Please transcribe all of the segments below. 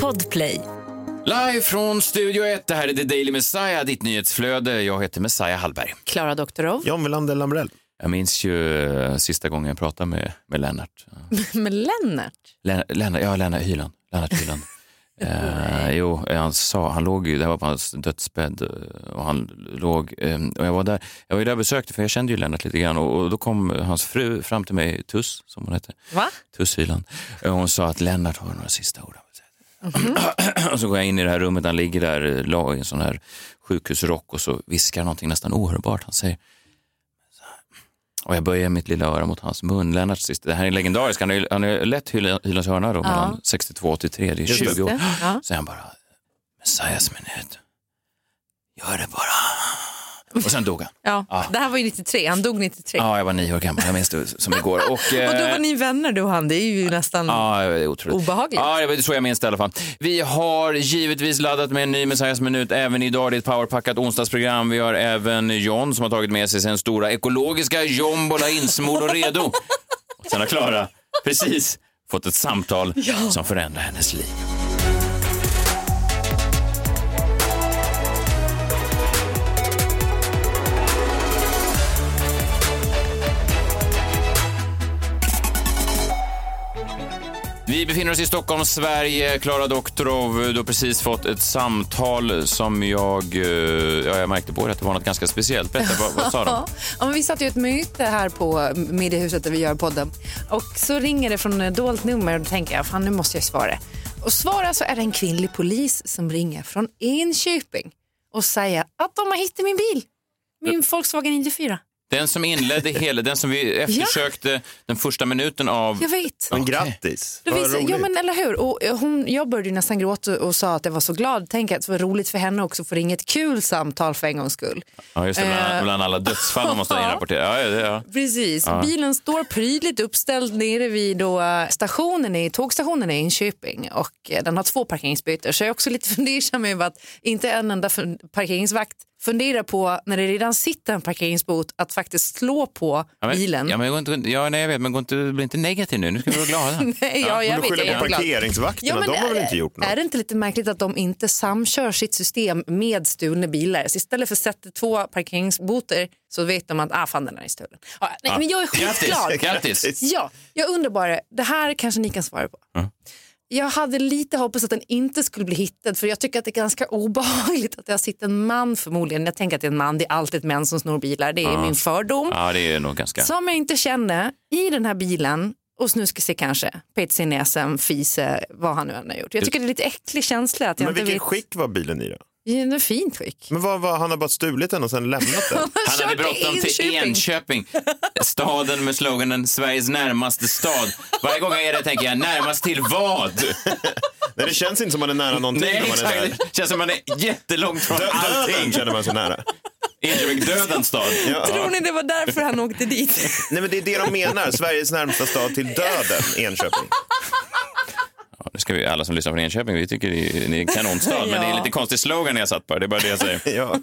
Podplay. Live från Studio 1, det här är The Daily Messiah, ditt nyhetsflöde. Jag heter Messiah Hallberg. Klara Doktorov. John Wilander Lambrell. Jag minns ju eh, sista gången jag pratade med, med Lennart. Med Lennart. Lennart, Lennart ja, Lennart Hyland. Lennart Hyland. Eh, jo, han sa, han låg ju, det här var på hans dödsbädd eh, och han låg, eh, och jag var där, jag var där och besökte för jag kände ju Lennart lite grann och, och då kom hans fru fram till mig, Tuss som hon hette, Va? Tuss Hyland, och hon sa att Lennart har några sista ord. och så går jag in i det här rummet, han ligger där eh, la i en sån här sjukhusrock och så viskar någonting nästan ohörbart. Han säger, och jag böjer mitt lilla öra mot hans mun. Lennart sista, det här är legendariskt, han har ju han har ju lett Hyl- Hylands hörna då, mellan 62 och 83, det är 20 år. Ja. Så han bara, Messiahs minut, gör det bara. Och sen dog han. Ja, Ja. det här var ju 93, han dog 93. Ja, jag var nio år gammal, jag minns det som igår. Och, Och då eh, var ni vänner du och han, det är ju nästan Ja, det otroligt. obehagligt. Ja, det så jag minns det i alla fall. Vi har givetvis laddat med en ny Messiahs minut även idag. Det är ett powerpackat onsdagsprogram. Vi har även John som har tagit med sig sin stora ekologiska jombola insmord och redo. Och sen har Klara precis fått ett samtal som förändrar hennes liv. Vi befinner oss i Stockholm, Sverige. Klara Doktorov, du har precis fått ett samtal som jag, eh, ja, jag märkte på det att det var något ganska speciellt. Berätta, vad, vad sa de? Ja, men vi satt ju ett möte här på Mediehuset där vi gör podden och så ringer det från ett dolt nummer och då tänker jag fan nu måste jag svara. Och svara så är det en kvinnlig polis som ringer från Enköping och säger att de har hittat min bil. Min Volkswagen 94. Den som inledde hela, den som vi eftersökte den första minuten av... Jag vet. Men grattis. Visste, roligt. ja men eller hur. Och eh, hon, jag började ju nästan gråta och sa att jag var så glad. Tänk att det var roligt för henne också att få ringa ett kul samtal för en gångs skull. Ja, just det, bland, Eh. bland alla dödsfall man måste inrapportera. Ja, ja, det- ja. Precis. Bilen står prydligt uppställd nere vid då eh, stationen i, tågstationen i Enköping och den har två parkeringsbyten. Så jag är också lite fundersam över att inte en enda parkeringsvakt funderar på när det redan sitter en parkeringsbot att faktiskt slå på Ja, men, bilen. Ja, men, gå inte, ja, nej, jag vet, men gå inte, bli inte negativ nu. Nu ska vi vara glada. Nej, ja, jag Men vet, du jag på glad. parkeringsvakterna, de har väl inte gjort något? Är det inte lite märkligt att de inte samkör sitt system med stulna bilar? Så istället för att sätta två parkeringsboter så vet de att ah, fan, den är stulen. Ja, nej, men jag är Grattis! skitglad. Grattis! Ja, jag undrar bara, det här kanske ni kan svara på. Jag hade lite hoppats att den inte skulle bli hittad för jag tycker att det är ganska obehagligt att har sitter en man förmodligen. Jag tänker att det är en man, det är alltid män som snor bilar, det är min fördom. Ja, det är nog ganska... Som jag inte kände i den här bilen och snuska sig kanske, peta sig i näsan, fise, vad han nu än har gjort. Jag tycker det är lite äcklig känsla att jag Men vilket vet. skick var bilen i då? I en fint skick. Men vad, vad, han har bara stulit den och sen lämnat den? Han hade Kört bråttom till Enköping, staden med sloganen Sveriges närmaste stad. Varje gång jag är där tänker jag, närmast till vad? Nej, det känns inte som man är nära någonting Nej, när man är där. Det känns som man är jättelångt från Dö- Döden allting. känner man sig nära. Enköping, dödens stad. Ja. Tror ni det var därför han åkte dit? Nej, men det är det de menar. Sveriges närmsta stad till döden, Enköping. Ja, ska vi, alla som lyssnar från Enköping, vi tycker det är, en kanonstad, men det är en lite konstig slogan jag satt på. Det är bara det jag säger. Ja.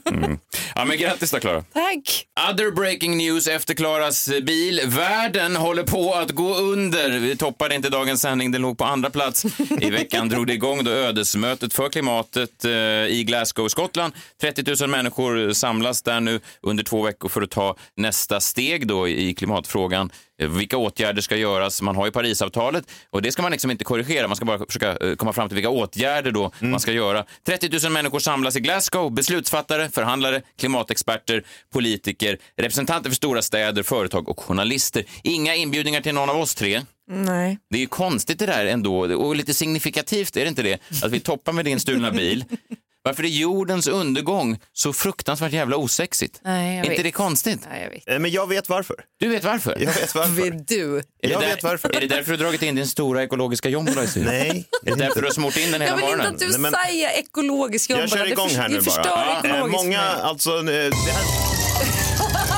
Ja, men grattis då, Klara. Tack. Other breaking news efter Klaras bil. Världen håller på att gå under. Vi toppade inte dagens sändning, den låg på andra plats. I veckan drog det igång då ödesmötet för klimatet eh, i Glasgow, Skottland. 30 000 människor samlas där nu under två veckor för att ta nästa steg då i klimatfrågan. Eh, Vilka åtgärder ska göras? Man har ju Parisavtalet och det ska man liksom inte korrigera. Man ska bara försöka eh, komma fram till vilka åtgärder då man ska göra. 30 000 människor samlas i Glasgow. Beslutsfattare, förhandlare, klimatexperter, politiker, representanter för stora städer, företag och journalister. Inga inbjudningar till någon av oss tre. Nej. Det är ju konstigt det där ändå och lite signifikativt är det inte det? Att vi toppar med din stulna bil. Varför är jordens undergång så fruktansvärt jävla osexigt? Nej, jag inte vet. det konstigt? Nej, jag vet. Eh, Men jag vet varför. Du vet varför? Jag vet varför. Vet du? Är det Jag där- vet varför. Är det därför du dragit in din stora ekologiska jombola i studion? Nej. Är det därför du har smort in den hela Jag vill inte morgonen? att du Nej, men- säger ekologisk jombola. Jag kör Det igång här nu det förstör bara. Eh, ekologiskt Många, alltså, eh, det här...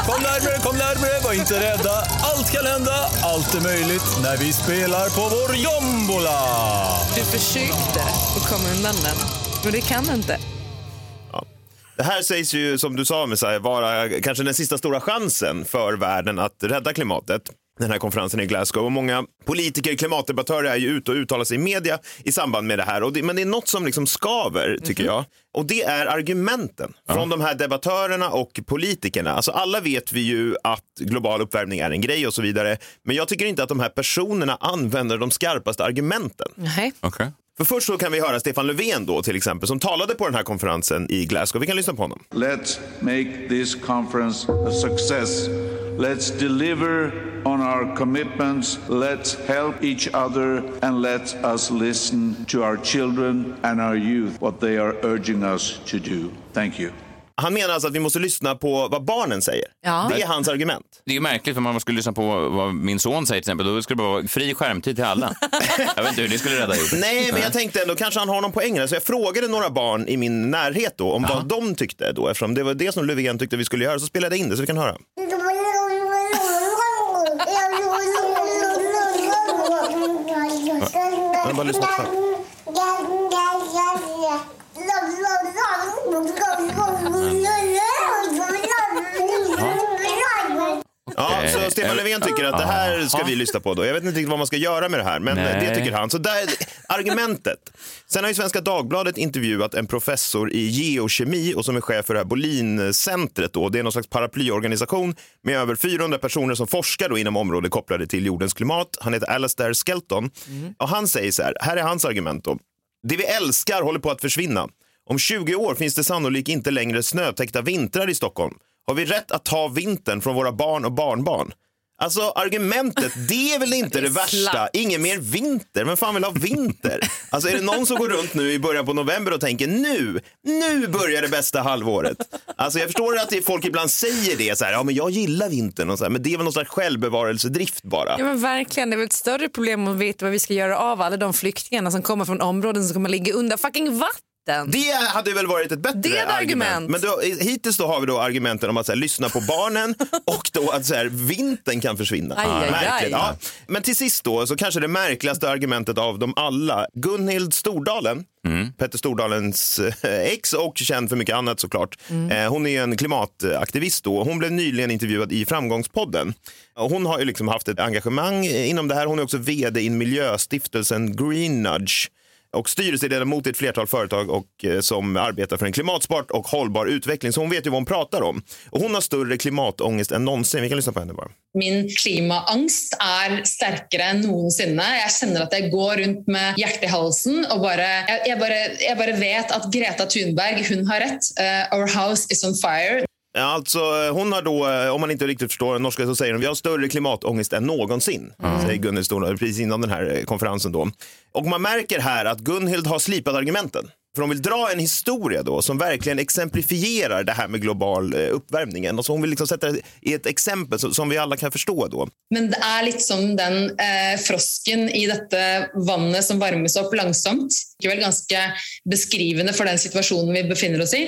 Kom närmare, kom närmare, var inte rädda. Allt kan hända, allt är möjligt när vi spelar på vår jombola. Du försökte att komma undan den, men det kan inte. Det här sägs ju, som du sa, Messiah, vara kanske den sista stora chansen för världen att rädda klimatet. den här konferensen i Glasgow. Och många politiker, klimatdebattörer är ju ute och uttalar sig i media i samband med det här. Och det, men det är något som liksom skaver, tycker jag. Och det är argumenten från de här debattörerna och politikerna. Alltså alla vet vi ju att global uppvärmning är en grej och så vidare. Men jag tycker inte att de här personerna använder de skarpaste argumenten. Nej. Okej. För först så kan vi höra Stefan Löfven då till exempel som talade på den här konferensen i Glasgow. Vi kan lyssna på honom. Let's make this conference a success. Let's deliver on our commitments. Let's help each other and let us listen to our children and our youth, what they are urging us to do. Thank you. Han menar alltså att vi måste lyssna på vad barnen säger. Ja. Det är hans argument. Det är märkligt för man skulle lyssna på vad min son säger till exempel. Då skulle det bara vara fri skärmtid till alla. jag vet inte hur det skulle rädda jorden. Nej, men jag tänkte ändå kanske han har någon poäng där. Så jag frågade några barn i min närhet då om vad de tyckte då. Eftersom det var det som Löfven tyckte vi skulle göra så spelade jag in det så vi kan höra. Men bara lyssna. Ja, Okej. så Stefan Löfven tycker att det här ska vi lyssna på då. Jag vet inte riktigt vad man ska göra med det här, men Nej. det tycker han. Så där, argumentet. Sen har ju Svenska Dagbladet intervjuat en professor i geokemi och som är chef för det här Bolincentret. Då. Det är någon slags paraplyorganisation med över 400 personer som forskar då inom området kopplade till jordens klimat. Han heter Alastair Skelton och han säger så här, här är hans argument då. Det vi älskar håller på att försvinna. Om 20 år finns det sannolikt inte längre snötäckta vintrar i Stockholm. Har vi rätt att ta vintern från våra barn och barnbarn? Alltså argumentet, det är väl inte det, Det är värsta. Ingen mer vinter. Men fan vill ha vinter? Alltså är det någon som går runt nu i början på november och tänker nu, nu börjar det bästa halvåret. Alltså jag förstår att det- folk ibland säger det så här, ja men jag gillar vintern och så här, men det är väl någon slags självbevarelsedrift bara. Ja, men verkligen, det är väl ett större problem att veta vad vi ska göra av alla de flyktingarna som kommer från områden som kommer ligga under fucking vatten. Det hade väl varit ett bättre Det är ett argument. Men då, hittills då har vi då argumenten om att så här, lyssna på barnen och då att så här, vintern kan försvinna. Aj, aj, aj. Märkligt. Ja. Men till sist då, så kanske det märkligaste argumentet av dem alla. Gunhild Stordalen, Petter Stordalens eh, ex och känd för mycket annat såklart. Eh, hon är en klimataktivist då. Hon blev nyligen intervjuad i Framgångspodden. Hon har ju liksom haft ett engagemang inom det här. Hon är också vd i miljöstiftelsen Green Nudge och styrelseledamot i ett flertal företag och, eh, som arbetar för en klimatsmart och hållbar utveckling. Så hon vet ju vad hon pratar om. Och hon har större klimatångest än någonsin. Vi kan lyssna på henne bara. Min klimatångest är starkare än någonsin. Jag känner att jag går runt med hjärtat i halsen och bara, jag, jag, bara, jag bara vet att Greta Thunberg, hon har rätt. Uh, our house is on fire. Ja, Alltså, eh, hon har då, eh, om man inte riktigt förstår den norska så säger hon vi har större klimatångest än någonsin. Säger Gunhild Stordalen precis innan den här eh, konferensen då. Och man märker här att Gunhild har slipat argumenten. För hon vill dra en historia då som verkligen exemplifierar det här med global eh, uppvärmningen. Och så hon vill liksom sätta det i ett exempel som vi alla kan förstå då. Men det er litt som den eh, frosken i dette vannet som varmes opp langsomt. Likevel ganske beskrivende for den situasjonen vi befinner oss i.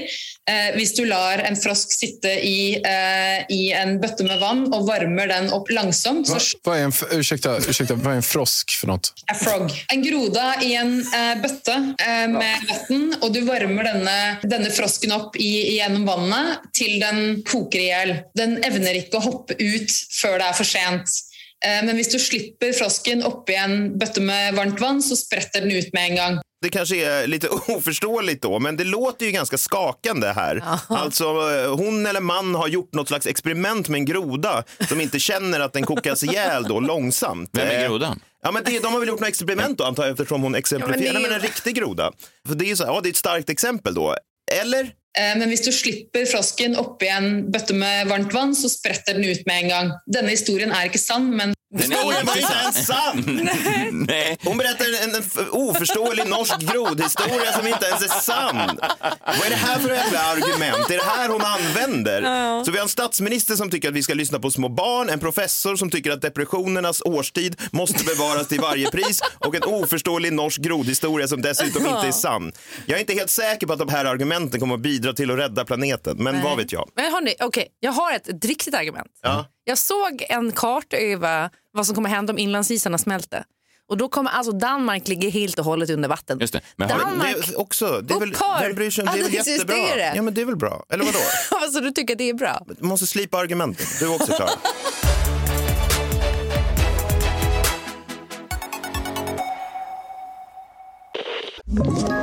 Eh, hvis du lar en frosk sitte i, eh, i en bøtte med vann og varmer den opp langsomt, så Va, vad är en, ursäkta, ursäkta, vad är en frosk för något? A frog. En groda i en eh, bøtte eh, med vann, og du varmer denne, denne frosken opp i, gjennom vannet til den koker i hjel. Den evner ikke å hoppe ut før det er for sent. Eh, men hvis du slipper frosken oppi en bøtte med varmt vann, så spretter den ut med en gang. Det kanske är lite oförståeligt då, men det låter ju ganska skakande här. Alltså, eh, hon eller man har gjort något slags experiment med en groda som inte känner att den kokas ihjäl då långsamt. Vem är Eh, grodan? Ja, men det, de har väl gjort något experiment då, antar jag, eftersom hon exemplifierar Ja, men det är med en riktig groda. För det är ju så här, ja, det är ett starkt exempel då. Eller? Eh, men hvis du slipper frosken oppi en bøtte med varmt vann, så spretter den ut med en gang. Denne historien er ikke sann, men den är inte ens sann! Nej. Hon berättar en, en oförståelig norsk grodhistoria som inte ens är sann. Vad är det här för jävla argument? Är det här hon använder? Så vi har en statsminister som tycker att vi ska lyssna på små barn, en professor som tycker att depressionernas årstid måste bevaras till varje pris och en oförståelig norsk grodhistoria som dessutom inte är sann. Jag är inte helt säker på att de här argumenten kommer att bidra till att rädda planeten, men vad vet jag? Men hörni, okej, jag har ett, ett riktigt argument. Ja. Jag såg en karta över vad som kommer hända om inlandsisarna smälter. Och då kommer alltså Danmark ligga helt och hållet under vatten. Just det. Men Danmark det, också, det är väl, upphör! Bryr sig det är väl jättebra. Det är det. Ja, men det är väl bra? Eller vadå? alltså, du tycker att det är bra? Du måste slipa argumenten. Du också klar.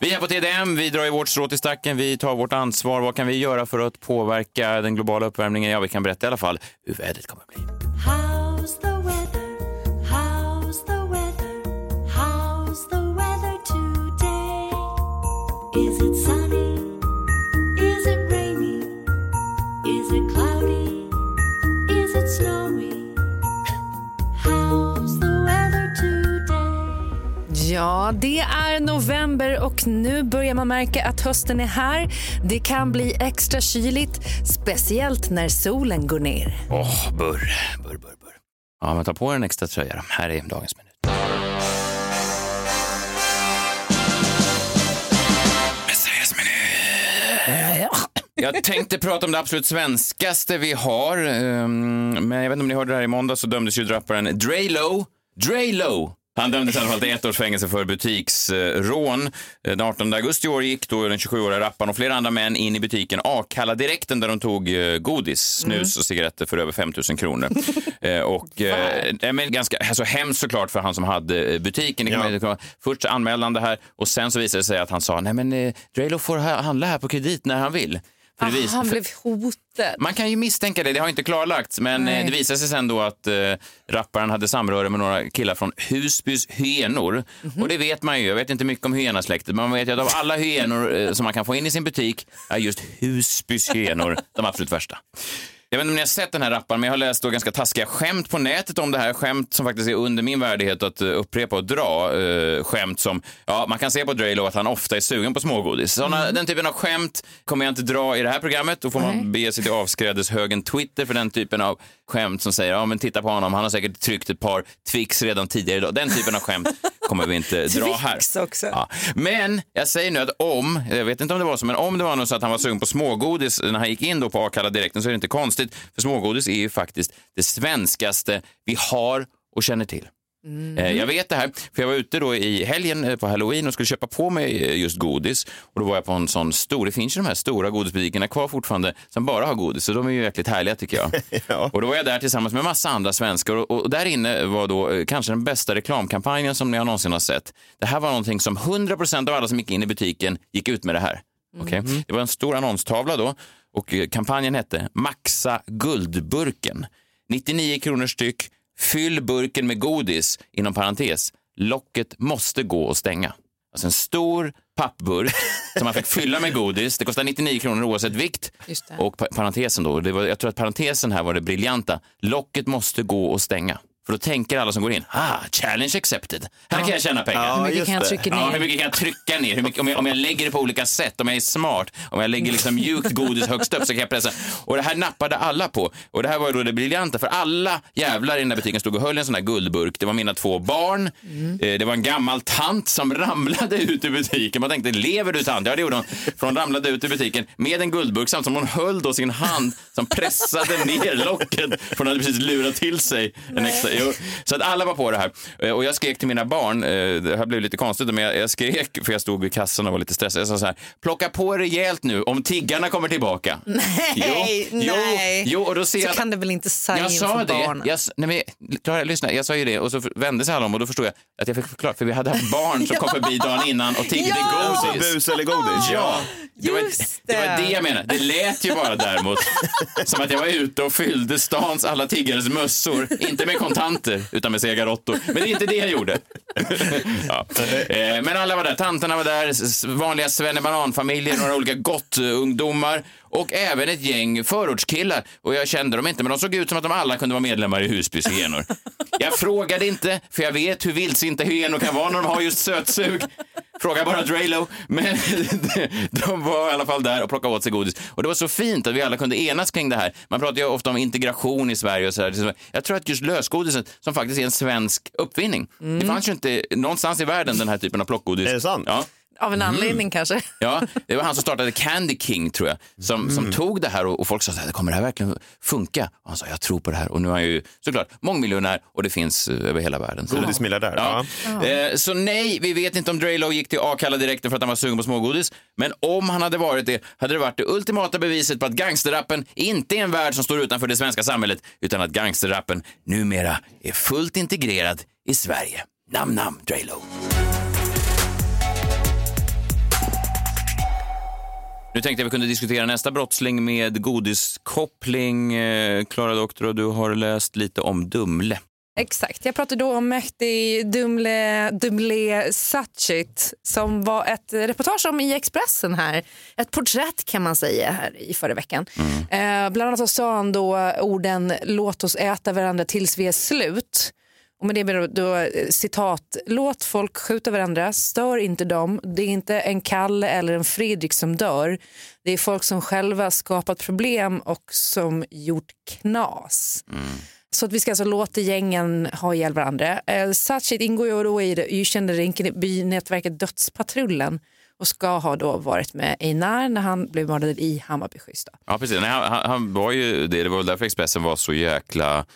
Vi är på TDM, vi drar i vårt strå till stacken, vi tar vårt ansvar. Vad kan vi göra för att påverka den globala uppvärmningen? Ja, vi kan berätta i alla fall hur vädret kommer att bli. How's the weather? How's the weather? How's the weather today? Is it sunny? Is it rainy? Is it cloudy? Is it snowy? How's the weather today? Ja, det är november och nu börjar man märka att hösten är här. Det kan bli extra kyligt, speciellt när solen går ner. Åh, burr, burr, burr, burr. Ja, men ta på er en extra tröja då. Här är dagens minut. Minut. Jag tänkte prata om det absolut svenskaste vi har. Ehm, men jag vet inte om ni hörde det här i måndag så dömdes ju rapparen Draylo. Draylo! Han dömdes i alla fall till ett års fängelse för butiksrån. Den 18 augusti i år gick då den 27-åriga rapparen och flera andra män in i butiken Akalla Direkten där de tog eh, godis, snus och cigaretter för över 5 000 kronor. Eh, och, eh, men ganska alltså, hemskt såklart för han som hade eh, butiken. Man, ju- först anmälde han det här och sen så visade det sig att han sa nej men eh, Draylo får ha- handla här på kredit när han vill. För det vis- Ah, han blev hotad. man kan ju misstänka det, det har inte klarlagts, men Nej. eh, det visade sig sen då att eh, rapparen hade samröre med några killar från Husbys hyenor. Mhm. Och det vet man ju, jag vet inte mycket om hyenasläktet, men man vet ju att av alla hyenor eh, som man kan få in i sin butik är just Husbys hyenor de absolut värsta. Jag vet inte om ni har sett den här rapparen, men jag har läst då ganska taskiga skämt på nätet om det här. Skämt som faktiskt är under min värdighet att eh, upprepa och dra. Eh, skämt som, ja, man kan se på Draylo att han ofta är sugen på smågodis. Såna, Den typen av skämt kommer jag inte dra i det här programmet. Då får man bege sig till avskrädeshögen Twitter för den typen av skämt som säger, ja men titta på honom, han har säkert tryckt ett par Twix redan tidigare idag. Den typen av skämt kommer vi inte dra här. Ja. Men jag säger nu att om, jag vet inte om det var så, men om det var något så att han var sugen på smågodis när han gick in då på Akalla direkten så är det inte konstigt. För smågodis är ju faktiskt det svenskaste vi har och känner till. Eh, Jag vet det här, för jag var ute då i helgen eh, på halloween och skulle köpa på mig eh, just godis. Och då var jag på en sån stor, det finns ju de här stora godisbutikerna kvar fortfarande som bara har godis, så de är ju jäkligt härliga tycker jag. Och då var jag där tillsammans med massa andra svenskar och, och där inne var då kanske den bästa reklamkampanjen som ni har någonsin har sett. Det här var någonting som 100% av alla som gick in i butiken gick ut med det här. Okej? Det var en stor annonstavla då och eh, kampanjen hette Maxa guldburken. 99 kronor styck, fyll burken med godis, inom parentes, locket måste gå att stänga. Alltså en stor pappburk som man fick fylla med godis. Det kostar 99 kronor oavsett vikt. Och pa- parentesen då, det var, jag tror att parentesen här var det briljanta. Locket måste gå att stänga. För då tänker alla som går in, ah, challenge accepted. Här kan jag tjäna pengar. Hur mycket kan jag trycka Ja, ner? hur mycket kan jag trycka ner? Hur mycket, om, jag, om jag lägger det på olika sätt, om jag är smart, om jag lägger liksom mjukt godis högst upp så kan jag pressa. Och det här nappade alla på. Och det här var ju då det briljanta, för alla jävlar i den där butiken stod och höll en sån här guldburk. Det var mina två barn, eh, det var en gammal tant som ramlade ut ur butiken. Man tänkte, lever du tant? Ja, det gjorde hon. För hon ramlade ut ur butiken med en guldburk samtidigt som hon höll då sin hand som pressade ner locket. För hon hade precis lurat till sig en extra. Jo, så att alla var på det här. Eh, Och jag skrek till mina barn, eh, det här blev lite konstigt, men jag, jag skrek för jag stod vid kassan och var lite stressad. Jag sa så här, plocka på rejält nu om tiggarna kommer tillbaka. Nej, jo, nej. Jo, och då ser Så jag... kan du väl inte säga Jag sa det. barnen? Jag, nej men, Klara, lyssna, jag sa ju det och så vände sig alla om och då förstod jag att jag fick förklara, för vi hade haft barn som kom förbi dagen innan och tiggde Ja! godis. Bus eller godis? Ja, det var, Just det var det. det jag menade. Det lät ju bara däremot som att jag var ute och fyllde stans alla tiggares mössor. Inte med kontanter, utan med sega råttor, Men det är inte det jag gjorde. ja. Eh, men alla var där. Tanterna var där, vanliga svennebanan-familjer, några olika gott-ungdomar och även ett gäng förortskillar. Och jag kände dem inte, men de såg ut som att de alla kunde vara medlemmar i Husbys hyenor. Jag frågade inte, för jag vet hur vildsinta hyenor kan vara när de har just sötsug. Fråga bara Drelo. Men de var i alla fall där och plockade åt sig godis. Och det var så fint att vi alla kunde enas kring det här. Man pratar ju ofta om integration i Sverige och så där. Jag tror att just lösgodiset, som faktiskt är en svensk uppfinning. Det fanns ju inte någonstans i världen den här typen av plockgodis. Är det sant? Ja. Av en anledning kanske. Ja, det var han som startade Candy King tror jag, som, som tog det här och, och folk sa så här, kommer det här verkligen funka? Och han sa, jag tror på det här. Och nu är han ju såklart mångmiljonär och det finns eh, över hela världen. Så- Godismiljardär. Ja. Eh, så nej, vi vet inte om Drelo gick till Akalla direkten för att han var sugen på smågodis. Men om han hade varit det, hade det varit det ultimata beviset på att gangsterrappen inte är en värld som står utanför det svenska samhället, utan att gangsterrappen numera är fullt integrerad i Sverige. Nam nam, Drelo. Nu tänkte jag vi kunde diskutera nästa brottsling med godiskoppling. Eh, Klara Doktor, du har läst lite om Dumle. Exakt. Jag pratade då om Mehdi Dumle, Dumle Sachit som var ett reportage om i Expressen här. Ett porträtt kan man säga här i förra veckan. Eh, bland annat så sa han då orden låt oss äta varandra tills vi är slut. Och med det menar jag då eh, citat, låt folk skjuta varandra, stör inte dem. Det är inte en Kalle eller en Fredrik som dör. Det är folk som själva skapat problem och som gjort knas. Så att vi ska alltså låta gängen ha ihjäl varandra. Eh, Satchit ingår ju då i det ökända Rinkeby-nätverket Dödspatrullen och ska ha då varit med Einar när han blev mördad i Hammarby Sjöstad. Ja, precis. Nej, han, han- han var ju det. Det var väl därför Expressen var så jäkla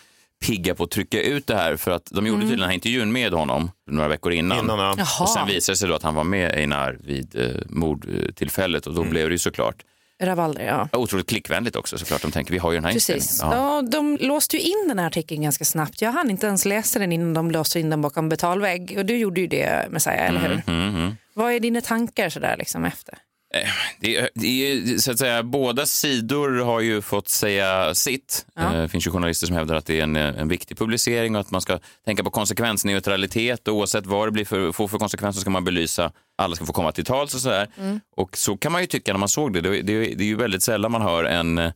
pigga på att trycka ut det här. För att de gjorde tydligen den här intervjun med honom några veckor innan. Innan, ja. Och sen visade det sig då att han var med Einar vid eh, mordtillfället och då blev det ju såklart Ravalder, ja. otroligt klickvänligt också såklart. De tänker vi har ju den här Precis. inställningen. Ja. Ja. de låste ju in den här artikeln ganska snabbt. Jag hann inte ens läsa den innan de låste in den bakom betalvägg. Och du gjorde ju det, Messiah, eller hur? Mm, mm. Vad är dina tankar sådär liksom efter? Det är, det ju, så att säga, båda sidor har ju fått säga sitt. Ja. Eh, Det finns ju journalister som hävdar att det är en, en viktig publicering och att man ska tänka på konsekvensneutralitet och oavsett vad det blir för, får för konsekvenser ska man belysa. Alla ska få komma till tals och sådär. Och så kan man ju tycka när man såg det. Det, det, det är ju väldigt sällan man hör en eh,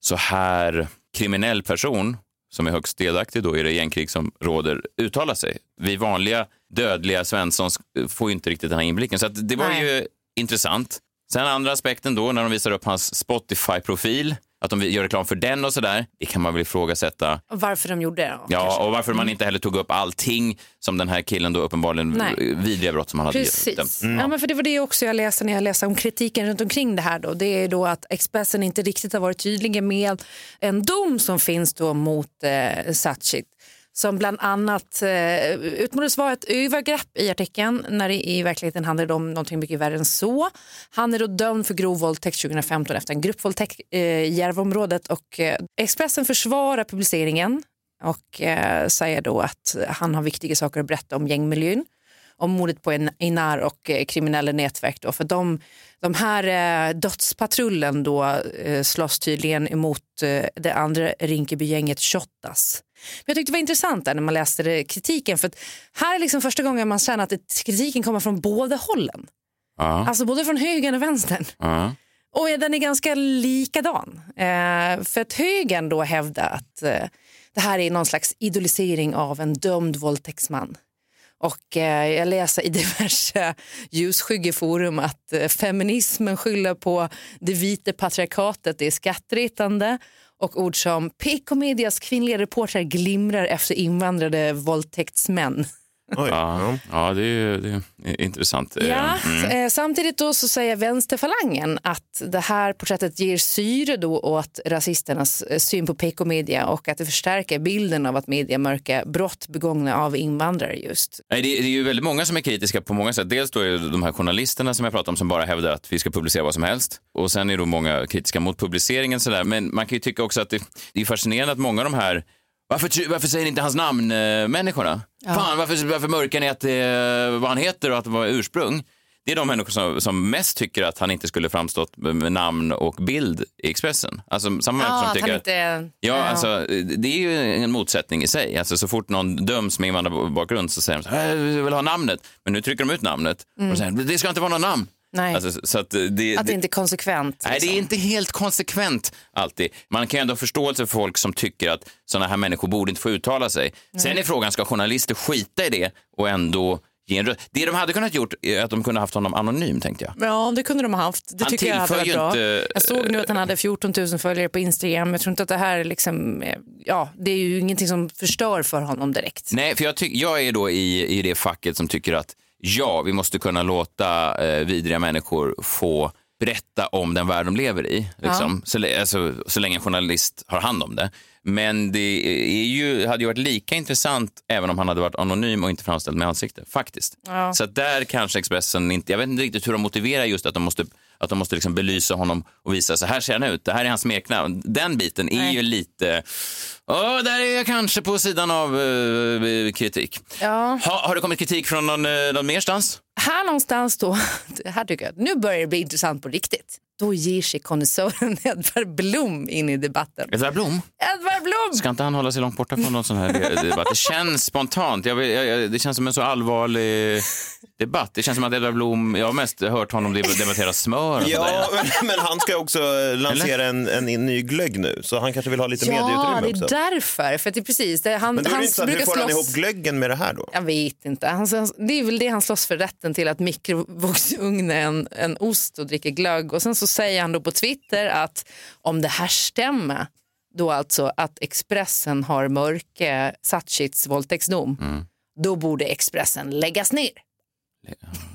så här kriminell person som är högst delaktig då i det gängkrig som råder uttala sig. Vi vanliga dödliga Svenssons får ju inte riktigt den här inblicken. Så det var Nej. ju intressant. Sen andra aspekten då när de visar upp hans Spotify-profil, att de gör reklam för den och sådär, det kan man väl ifrågasätta. Och varför de gjorde det? Ja, kanske? och varför man inte heller tog upp allting som den här killen då uppenbarligen Nej. vidriga brott som han hade Precis. dömt. Ja, men för det var det också jag läste när jag läste om kritiken runt omkring det här. Då. Det är då att Expressen inte riktigt har varit tydliga med en dom som finns då mot eh, Sachit som bland annat eh, utmålades vara ett övergrepp i artikeln när det i verkligheten handlade om någonting mycket värre än så. Han är då dömd för grov våldtäkt 2015 efter en gruppvåldtäkt eh, i Järvaområdet och eh, Expressen försvarar publiceringen och eh, säger då att han har viktiga saker att berätta om gängmiljön om mordet på en Einar och eh, kriminella nätverk. Då. För de, de här eh, dödspatrullen då eh, slåss tydligen emot det andra Rinkebygänget Shottaz. Men jag tyckte det var intressant där när man läste det, kritiken för att här är liksom första gången man känner att det, kritiken kommer från båda hållen. Ja, Alltså både från högern och vänstern. ja. Och den är ganska likadan. Eh, för att högern då hävdar att eh, det här är någon slags idolisering av en dömd våldtäktsman. Och eh, jag läser i diverse ljusskyggeforum att eh, feminismen skyller på det vita patriarkatet, det är skrattretande. Och ord som PK-medias kvinnliga reportrar glimrar efter invandrade våldtäktsmän. Oj. Ja, ja det, är, det är intressant. Ja, mm. eh, samtidigt då så säger vänsterfalangen att det här porträttet ger syre då åt rasisternas eh, syn på PK-media och att det förstärker bilden av att media mörkar brott begångna av invandrare just. Nej, det, det är ju väldigt många som är kritiska på många sätt. Dels då är det de här journalisterna som jag pratar om som bara hävdar att vi ska publicera vad som helst. Och sen är då många kritiska mot publiceringen sådär. Men man kan ju tycka också att det, det är fascinerande att många av de här varför, varför säger ni inte hans namn, eh, människorna? Fan, varför, varför mörkar ni att det, är vad han heter och att det var ursprung? Det är de människor som, som mest tycker att han inte skulle framstått med namn och bild i Expressen. Alltså samma människor som tycker inte... Ja, alltså, det är ju en motsättning i sig. Alltså, så fort någon döms med invandrarbakgrund så säger de så här, "Äh, jag vill ha namnet. Men nu trycker de ut namnet. Och säger, det ska inte vara något namn. Nej. Alltså, så att det, Att det inte är konsekvent. Nej, det är liksom. inte helt konsekvent alltid. Man kan ju ändå ha förståelse för folk som tycker att sådana här människor borde inte få uttala sig. Sen är frågan, ska journalister skita i det och ändå ge en röst. Det de hade kunnat gjort är att de kunde haft honom anonym tänkte jag. Ja, det kunde de ha haft. Det Han tycker jag hade varit bra. inte- Jag såg nu att han hade 14 000 följare på Instagram. Jag tror inte att det här är liksom, eh, ja, det är ju ingenting som förstör för honom direkt. Nej, för jag, tyck, jag är då i, i det facket som tycker att ja, vi måste kunna låta eh, vidriga människor få berätta om den värld de lever i. Liksom. Så, lä- alltså, så länge en journalist har hand om det. Men det är ju, hade ju varit lika intressant även om han hade varit anonym och inte framställd med ansikte. Faktiskt. Ja. Så där kanske Expressen inte, jag vet inte riktigt hur de motiverar just att de måste, att de måste liksom belysa honom och visa så här ser han ut, det här är hans smeknamn. Den biten är Nej. ju lite, ja där är jag kanske på sidan av eh, kritik. Ja. Ha, har det kommit kritik från någon, eh, någon merstans? Här någonstans då, här tycker jag, nu börjar det bli intressant på riktigt. Då ger sig konnässören Edvard Blom in i debatten. Edvard Blom? Edvard Blom! Ska inte han hålla sig långt borta från någon sån här de- debatt? Det känns spontant. Jag, jag, jag, det känns som en så allvarlig debatt. Det känns som att Edvard Blom, jag har mest hört honom deb- debattera smör. Ja, men, men han ska också eh, lansera en, en, ny glögg nu, så han kanske vill ha lite Ja, medieutrymme det är också. därför. För att det är precis, det, han, Men då är det han inte så att hur får han slåss- ihop glöggen med det här då? Jag vet inte. Han, det är väl det han slåss för rätten till att mikrovågsugna en, en ost och dricka glögg. Och sen så säger han då på Twitter att om det här stämmer, då alltså att Expressen har mörke Satchits våldtäktsdom, Mm. då borde Expressen läggas ner. 两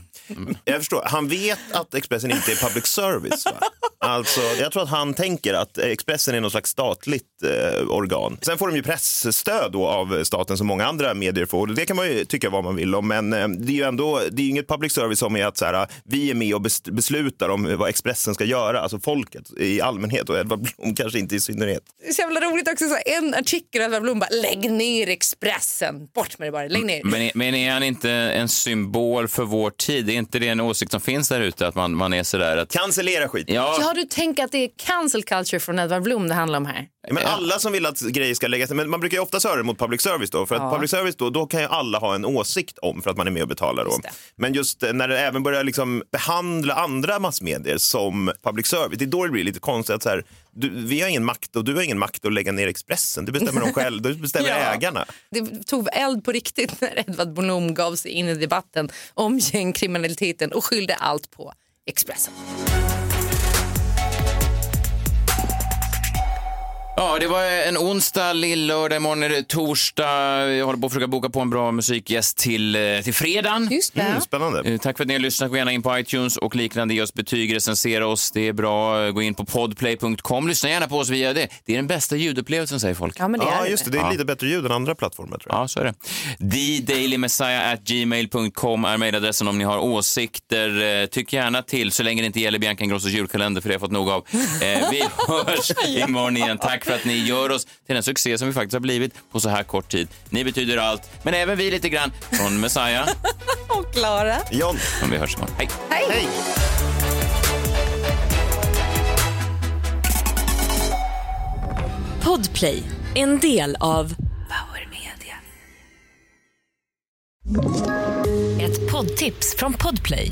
Jag förstår. Han vet att Expressen inte är public service. Va? Alltså, jag tror att han tänker att Expressen är något slags statligt eh, organ. Sen får de ju pressstöd då av staten som många andra medier får. Det kan man ju tycka vad man vill om, men eh, det är ju ändå det är inget public service som är att så här, vi är med och bes- beslutar om vad Expressen ska göra. Alltså folket i allmänhet och Edvard Blom kanske inte i synnerhet. Det är så jävla roligt också, så en artikel av Edvard Blom bara lägg ner Expressen, bort med det bara, lägg ner. Men, är- men är han inte en symbol för vår tid? Är inte det en åsikt som finns där ute? Att man, man är sådär att... Cancellera skit. Ja, Ja, du tänker att det är cancel culture från Edvard Blom det handlar om här? Men alla som vill att grejer ska läggas men man brukar ju ofta höra det mot public service då, för att Ja. public service då, då kan ju alla ha en åsikt om för att man är med och betalar då. Just. Men just eh, när det även börjar liksom behandla andra massmedier som public service, det är då det blir lite konstigt att så här, du, vi har ingen makt och du har ingen makt att lägga ner Expressen, det bestämmer de själv, det bestämmer Ja. ägarna. Det tog eld på riktigt när Edvard Blom gav sig in i debatten om gängkriminaliteten och skyllde allt på Expressen. Ja, det var en onsdag, lillördag, imorgon är det torsdag. Jag håller på att försöka boka på en bra musikgäst till, eh, till fredagen. Just det. Mm, spännande. Eh, Tack för att ni har lyssnat. Gå gärna in på iTunes och liknande. Ge oss betyg, recensera oss. Det är bra. Gå in på podplay.com. Lyssna gärna på oss via det. Det är den bästa ljudupplevelsen, säger folk. Ja, men det Ja, är just det, det är Ja. lite bättre ljud än andra plattformar tror jag. Ja, så är det. TheDailyMessiah@gmail.com är mejladressen om ni har åsikter. Eh, Tyck gärna till, så länge det inte gäller Bianca Ingrossos julkalender, för det har jag fått nog av. Vi hörs imorgon igen. Tack för att ni gör oss till den succé som vi faktiskt har blivit på så här kort tid. Ni betyder allt, men även vi lite grann. Från Messiah. Och Klara. John, Men vi hörs imorgon. Hej! hej! Podplay, en del av Power Media. Ett poddtips från Podplay.